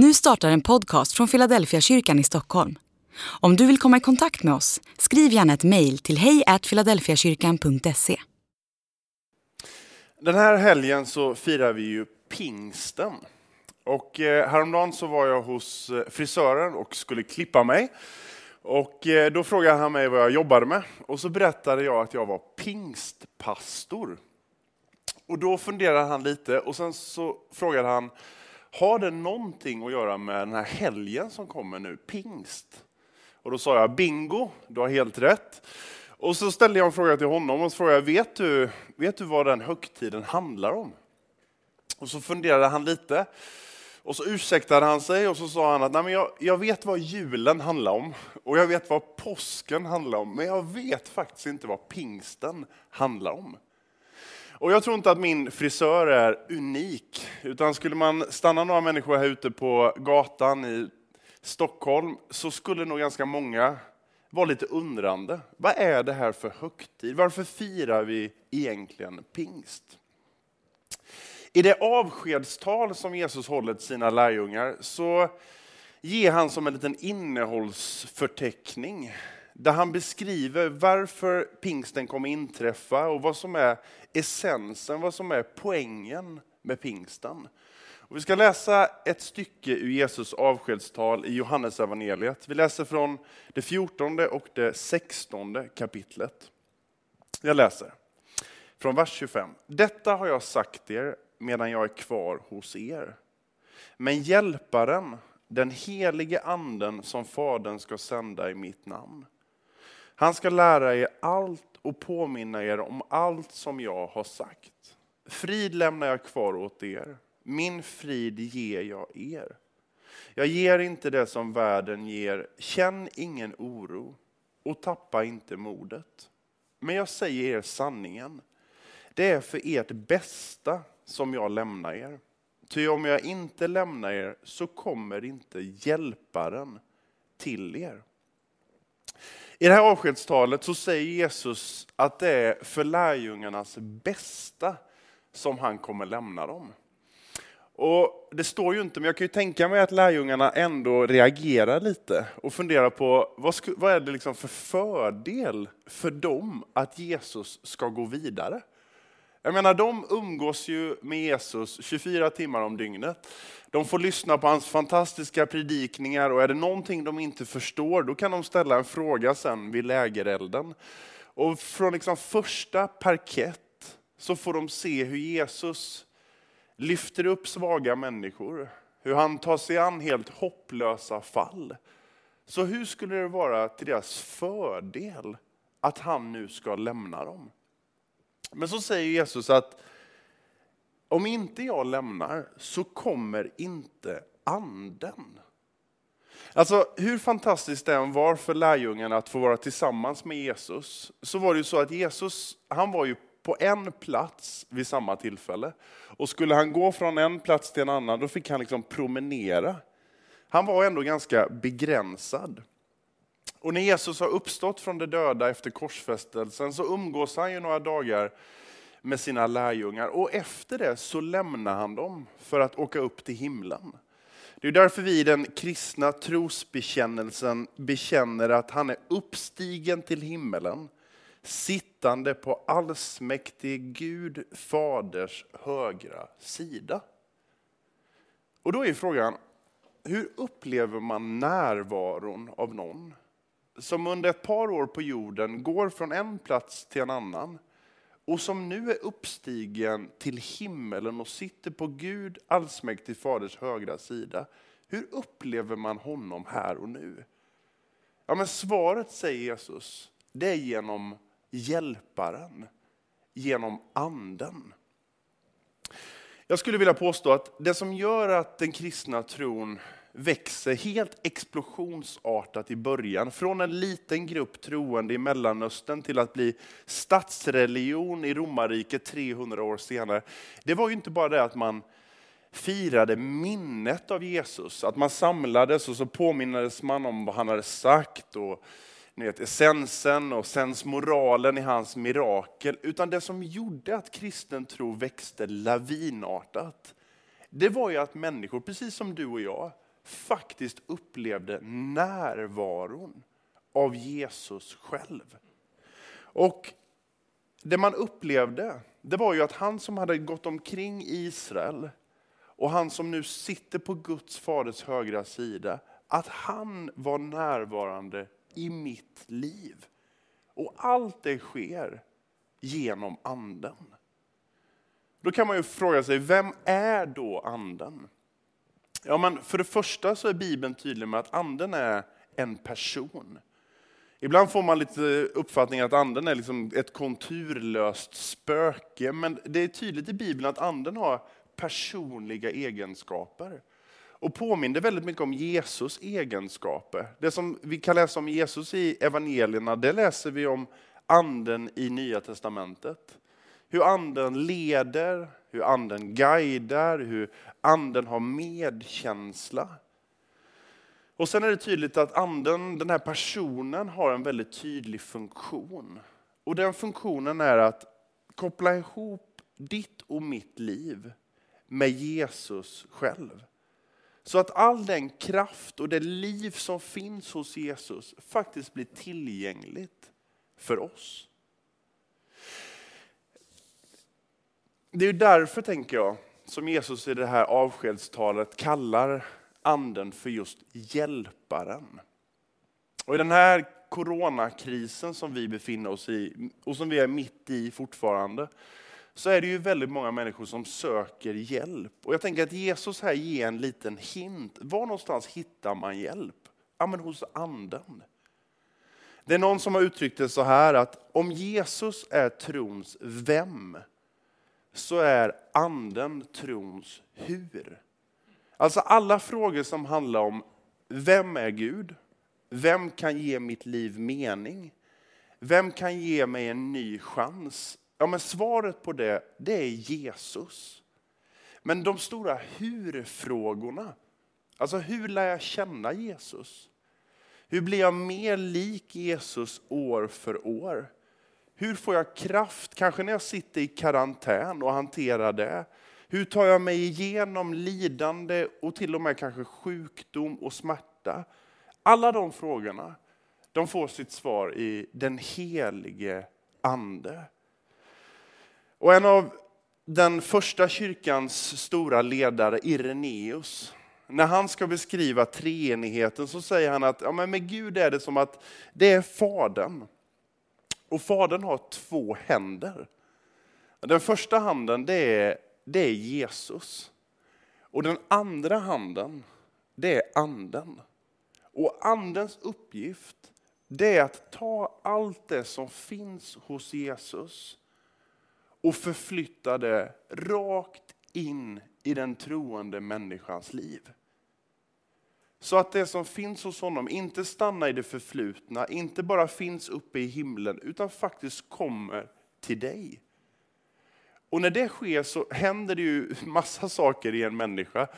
Nu startar en podcast från Philadelphia kyrkan i Stockholm. Om du vill komma i kontakt med oss, skriv gärna ett mejl till hejfiladelfiakyrkan.se. Den här helgen så firar vi ju pingsten. Och eh, häromdagen så var jag hos eh, frisören och skulle klippa mig. Och eh, då frågade han mig vad jag jobbade med. Och så berättade jag att jag var pingstpastor. Och då funderade han lite och sen så frågade han, har det någonting att göra med den här helgen som kommer nu, pingst? Och då sa jag bingo, du har helt rätt. Och så ställde jag en fråga till honom och så frågade jag, vet du, vet du vad den högtiden handlar om? Och så funderade han lite. Och så ursäktade han sig och så sa han att Nej, men jag, jag vet vad julen handlar om och jag vet vad påsken handlar om, men jag vet faktiskt inte vad pingsten handlar om. Och jag tror inte att min frisör är unik, utan skulle man stanna några människor här ute på gatan i Stockholm så skulle nog ganska många vara lite undrande. Vad är det här för högtid? Varför firar vi egentligen pingst? I det avskedstal som Jesus håller till sina lärjungar så ger han som en liten innehållsförteckning där han beskriver varför pingsten kommer inträffa och vad som är essensen, vad som är poängen med pingsten. Och vi ska läsa ett stycke ur Jesus avskedstal i Johannes evangeliet. Vi läser från det 14 och det 16 kapitlet. Jag läser från vers 25. Detta har jag sagt er medan jag är kvar hos er. Men hjälparen, den helige anden som Fadern ska sända i mitt namn. Han ska lära er allt och påminna er om allt som jag har sagt. Frid lämnar jag kvar åt er, min frid ger jag er. Jag ger inte det som världen ger, känn ingen oro och tappa inte modet. Men jag säger er sanningen, det är för ert bästa som jag lämnar er. Ty om jag inte lämnar er så kommer inte hjälparen till er. I det här avskedstalet så säger Jesus att det är för lärjungarnas bästa som han kommer lämna dem. Och Det står ju inte, men jag kan ju tänka mig att lärjungarna ändå reagerar lite och funderar på vad, vad är det liksom för fördel för dem att Jesus ska gå vidare? Jag menar, de umgås ju med Jesus 24 timmar om dygnet. De får lyssna på hans fantastiska predikningar och är det någonting de inte förstår, då kan de ställa en fråga sen vid lägerelden. Och från liksom första parkett så får de se hur Jesus lyfter upp svaga människor, hur han tar sig an helt hopplösa fall. Så hur skulle det vara till deras fördel att han nu ska lämna dem? Men så säger Jesus att om inte jag lämnar så kommer inte anden. Alltså hur fantastiskt det än var för lärjungarna att få vara tillsammans med Jesus, så var det ju så att Jesus, han var ju på en plats vid samma tillfälle. Och skulle han gå från en plats till en annan, då fick han liksom promenera. Han var ändå ganska begränsad. Och när Jesus har uppstått från de döda efter korsfästelsen så umgås han ju några dagar med sina lärjungar och efter det så lämnar han dem för att åka upp till himlen. Det är därför vi i den kristna trosbekännelsen bekänner att han är uppstigen till himmelen, sittande på allsmäktig Gud faders högra sida. Och då är frågan, hur upplever man närvaron av någon som under ett par år på jorden går från en plats till en annan och som nu är uppstigen till himmelen och sitter på Gud allsmäktig faders högra sida. Hur upplever man honom här och nu? Ja, men svaret säger Jesus, det är genom hjälparen, genom anden. Jag skulle vilja påstå att det som gör att den kristna tron växer helt explosionsartat i början. Från en liten grupp troende i Mellanöstern till att bli statsreligion i romarriket 300 år senare. Det var ju inte bara det att man firade minnet av Jesus, att man samlades och så påminnades man om vad han hade sagt och ni vet, essensen och sensmoralen i hans mirakel. Utan det som gjorde att kristen tro växte lavinartat, det var ju att människor, precis som du och jag, faktiskt upplevde närvaron av Jesus själv. Och det man upplevde, det var ju att han som hade gått omkring i Israel och han som nu sitter på Guds faders högra sida, att han var närvarande i mitt liv. Och allt det sker genom anden. Då kan man ju fråga sig, vem är då anden? Ja, men för det första så är Bibeln tydlig med att anden är en person. Ibland får man lite uppfattningen att anden är liksom ett konturlöst spöke, men det är tydligt i Bibeln att anden har personliga egenskaper. Och påminner väldigt mycket om Jesus egenskaper. Det som vi kan läsa om Jesus i evangelierna, det läser vi om anden i Nya Testamentet. Hur anden leder, hur anden guidar, hur anden har medkänsla. Och sen är det tydligt att anden, den här personen, har en väldigt tydlig funktion. Och den funktionen är att koppla ihop ditt och mitt liv med Jesus själv. Så att all den kraft och det liv som finns hos Jesus faktiskt blir tillgängligt för oss. Det är därför, tänker jag, som Jesus i det här avskedstalet kallar anden för just hjälparen. Och i den här coronakrisen som vi befinner oss i, och som vi är mitt i fortfarande, så är det ju väldigt många människor som söker hjälp. Och jag tänker att Jesus här ger en liten hint. Var någonstans hittar man hjälp? Ja, men hos anden. Det är någon som har uttryckt det så här att om Jesus är trons vem, så är anden trons hur. Alltså alla frågor som handlar om vem är Gud? Vem kan ge mitt liv mening? Vem kan ge mig en ny chans? Ja, men svaret på det, det är Jesus. Men de stora hur-frågorna, alltså hur lär jag känna Jesus? Hur blir jag mer lik Jesus år för år? Hur får jag kraft, kanske när jag sitter i karantän och hanterar det? Hur tar jag mig igenom lidande och till och med kanske sjukdom och smärta? Alla de frågorna de får sitt svar i den helige Ande. Och en av den första kyrkans stora ledare, Ireneus, när han ska beskriva treenigheten så säger han att ja, men med Gud är det som att det är Fadern. Och Fadern har två händer. Den första handen det är, det är Jesus. Och den andra handen det är anden. Och andens uppgift det är att ta allt det som finns hos Jesus och förflytta det rakt in i den troende människans liv. Så att det som finns hos honom inte stannar i det förflutna, inte bara finns uppe i himlen, utan faktiskt kommer till dig. Och när det sker så händer det ju massa saker i en människa.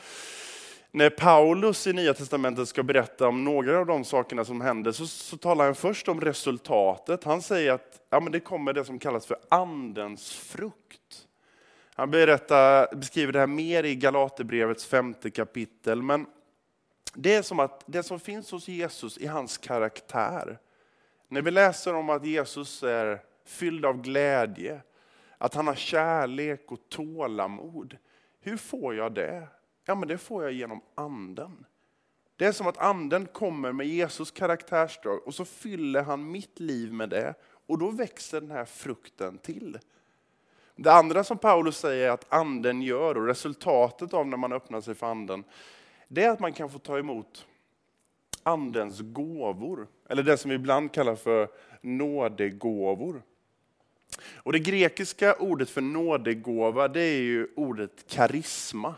När Paulus i Nya Testamentet ska berätta om några av de sakerna som hände så, så talar han först om resultatet. Han säger att ja, men det kommer det som kallas för andens frukt. Han berättar, beskriver det här mer i Galaterbrevets femte kapitel. Men det är som att det som finns hos Jesus i hans karaktär. När vi läser om att Jesus är fylld av glädje, att han har kärlek och tålamod. Hur får jag det? Ja, men det får jag genom anden. Det är som att anden kommer med Jesus karaktärsdrag och så fyller han mitt liv med det och då växer den här frukten till. Det andra som Paulus säger att anden gör och resultatet av när man öppnar sig för anden, det är att man kan få ta emot andens gåvor, eller det som vi ibland kallar för nådegåvor. Och det grekiska ordet för nådegåva, det är ju ordet karisma.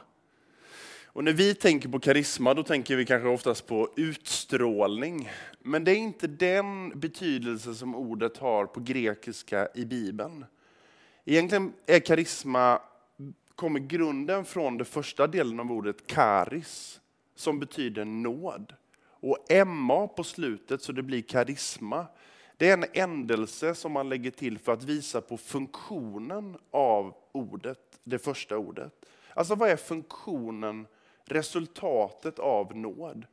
Och när vi tänker på karisma, då tänker vi kanske oftast på utstrålning. Men det är inte den betydelse som ordet har på grekiska i Bibeln. Egentligen är karisma, kommer grunden från den första delen av ordet karis, som betyder nåd. Och MA på slutet, så det blir karisma. Det är en ändelse som man lägger till för att visa på funktionen av ordet, det första ordet. Alltså vad är funktionen resultatet av nåd.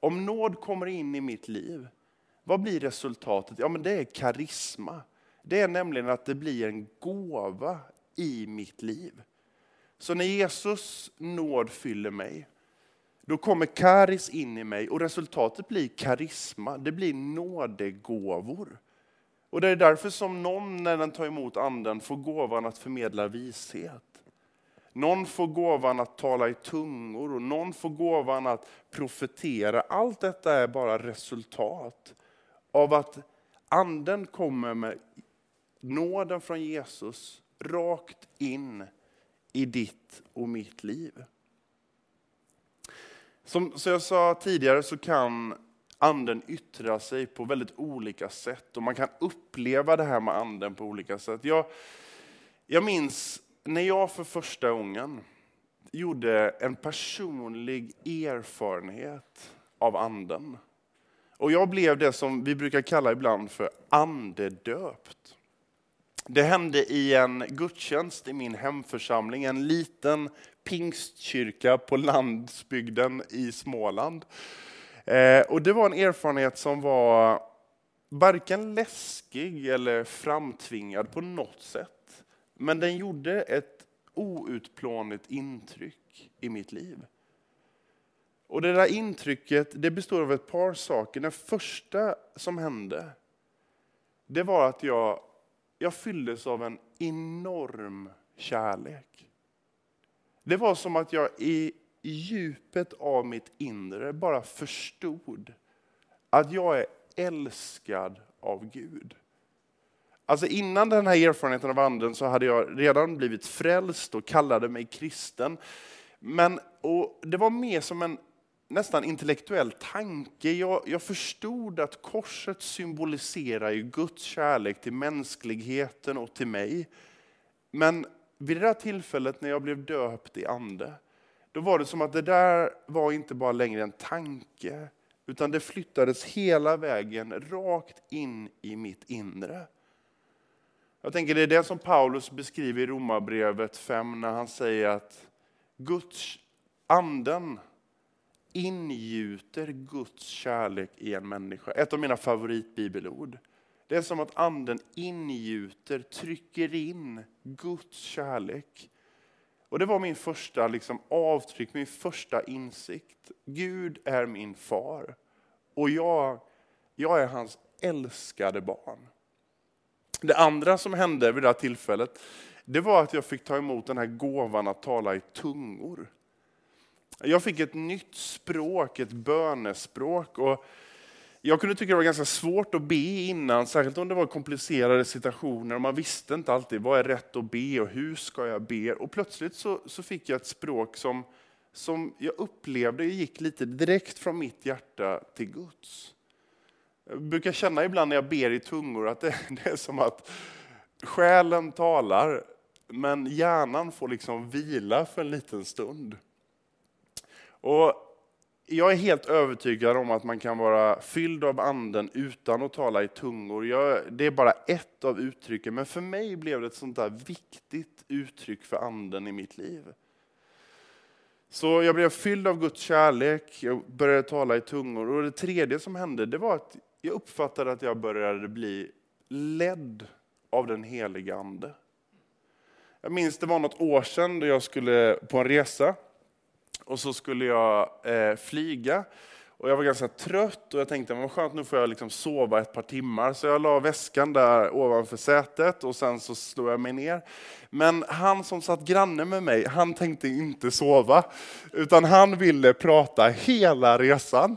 Om nåd kommer in i mitt liv, vad blir resultatet? Ja, men det är karisma. Det är nämligen att det blir en gåva i mitt liv. Så när Jesus nåd fyller mig, då kommer karis in i mig och resultatet blir karisma, det blir nådegåvor. Och det är därför som någon när den tar emot anden får gåvan att förmedla vishet. Någon får gåvan att tala i tungor och någon får gåvan att profetera. Allt detta är bara resultat av att anden kommer med nåden från Jesus rakt in i ditt och mitt liv. Som, som jag sa tidigare så kan anden yttra sig på väldigt olika sätt och man kan uppleva det här med anden på olika sätt. Jag, jag minns när jag för första gången gjorde en personlig erfarenhet av anden. Och jag blev det som vi brukar kalla ibland för andedöpt. Det hände i en gudstjänst i min hemförsamling, en liten pingstkyrka på landsbygden i Småland. Eh, och det var en erfarenhet som var varken läskig eller framtvingad på något sätt. Men den gjorde ett outplånligt intryck i mitt liv. Och det där intrycket det består av ett par saker. Det första som hände, det var att jag, jag fylldes av en enorm kärlek. Det var som att jag i djupet av mitt inre bara förstod att jag är älskad av Gud. Alltså innan den här erfarenheten av anden så hade jag redan blivit frälst och kallade mig kristen. Men och det var mer som en nästan intellektuell tanke. Jag, jag förstod att korset symboliserar ju Guds kärlek till mänskligheten och till mig. Men vid det där tillfället när jag blev döpt i ande, då var det som att det där var inte bara längre en tanke, utan det flyttades hela vägen rakt in i mitt inre. Jag tänker det är det som Paulus beskriver i Romarbrevet 5 när han säger att Guds anden ingjuter Guds kärlek i en människa. Ett av mina favoritbibelord. Det är som att anden ingjuter, trycker in Guds kärlek. Och Det var min första liksom, avtryck, min första insikt. Gud är min far och jag, jag är hans älskade barn. Det andra som hände vid det här tillfället det var att jag fick ta emot den här gåvan att tala i tungor. Jag fick ett nytt språk, ett bönespråk. Och jag kunde tycka det var ganska svårt att be innan, särskilt om det var komplicerade situationer. Man visste inte alltid vad är rätt att be och hur ska jag be. Och plötsligt så, så fick jag ett språk som, som jag upplevde gick lite direkt från mitt hjärta till Guds. Jag brukar känna ibland när jag ber i tungor att det, det är som att själen talar, men hjärnan får liksom vila för en liten stund. Och jag är helt övertygad om att man kan vara fylld av anden utan att tala i tungor. Jag, det är bara ett av uttrycken, men för mig blev det ett sånt där viktigt uttryck för anden i mitt liv. Så jag blev fylld av Guds kärlek, jag började tala i tungor. Och det tredje som hände, det var att jag uppfattade att jag började bli ledd av den heliga ande. Jag minns det var något år sedan då jag skulle på en resa och så skulle jag eh, flyga. Och jag var ganska trött och jag tänkte vad skönt nu får jag liksom sova ett par timmar. Så jag la väskan där ovanför sätet och sen så slog jag mig ner. Men han som satt granne med mig, han tänkte inte sova. Utan han ville prata hela resan.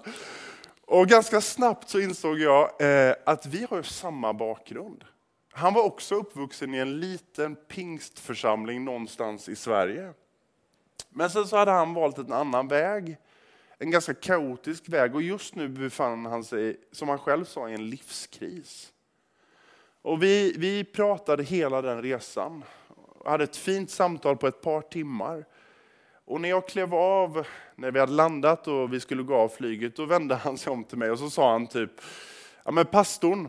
Och ganska snabbt så insåg jag eh, att vi har samma bakgrund. Han var också uppvuxen i en liten pingstförsamling någonstans i Sverige. Men sen så hade han valt en annan väg, en ganska kaotisk väg och just nu befann han sig, som han själv sa, i en livskris. Och vi, vi pratade hela den resan, och hade ett fint samtal på ett par timmar. Och när jag klev av, när vi hade landat och vi skulle gå av flyget, då vände han sig om till mig och så sa han typ, ja men pastorn,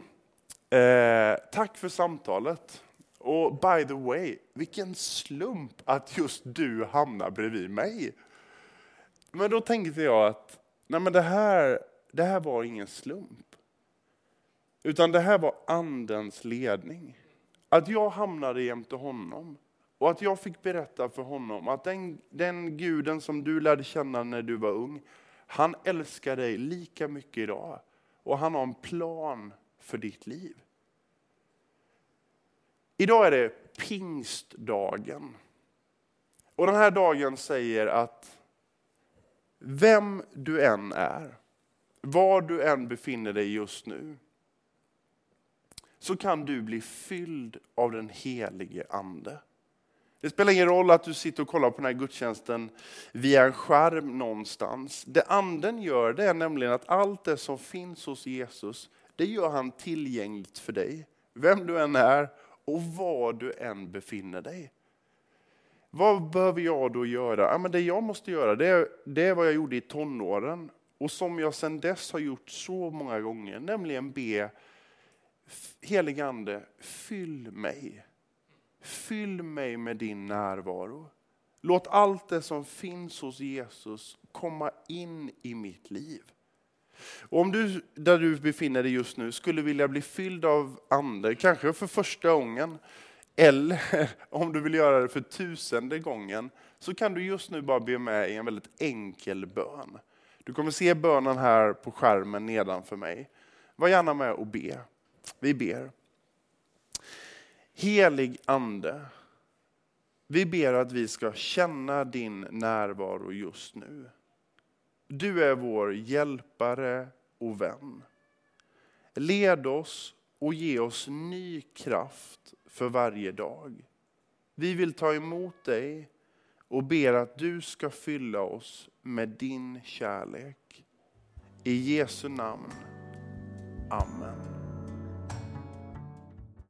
eh, tack för samtalet. Och by the way, vilken slump att just du hamnar bredvid mig. Men då tänkte jag att nej men det, här, det här var ingen slump. Utan det här var andens ledning. Att jag hamnade jämte honom. Och att jag fick berätta för honom att den, den guden som du lärde känna när du var ung, han älskar dig lika mycket idag. Och han har en plan för ditt liv. Idag är det pingstdagen. Och den här dagen säger att vem du än är, var du än befinner dig just nu, så kan du bli fylld av den helige Ande. Det spelar ingen roll att du sitter och kollar på den här gudstjänsten via en skärm någonstans. Det anden gör det är nämligen att allt det som finns hos Jesus, det gör han tillgängligt för dig. Vem du än är och var du än befinner dig. Vad behöver jag då göra? Ja, men det jag måste göra det är, det är vad jag gjorde i tonåren och som jag sedan dess har gjort så många gånger, nämligen be Helige Ande, fyll mig. Fyll mig med din närvaro. Låt allt det som finns hos Jesus komma in i mitt liv. Och om du, där du befinner dig just nu, skulle vilja bli fylld av Ande, kanske för första gången, eller om du vill göra det för tusende gången, så kan du just nu bara be med i en väldigt enkel bön. Du kommer se bönen här på skärmen nedanför mig. Var gärna med och be. Vi ber. Helig Ande, vi ber att vi ska känna din närvaro just nu. Du är vår hjälpare och vän. Led oss och ge oss ny kraft för varje dag. Vi vill ta emot dig och ber att du ska fylla oss med din kärlek. I Jesu namn. Amen.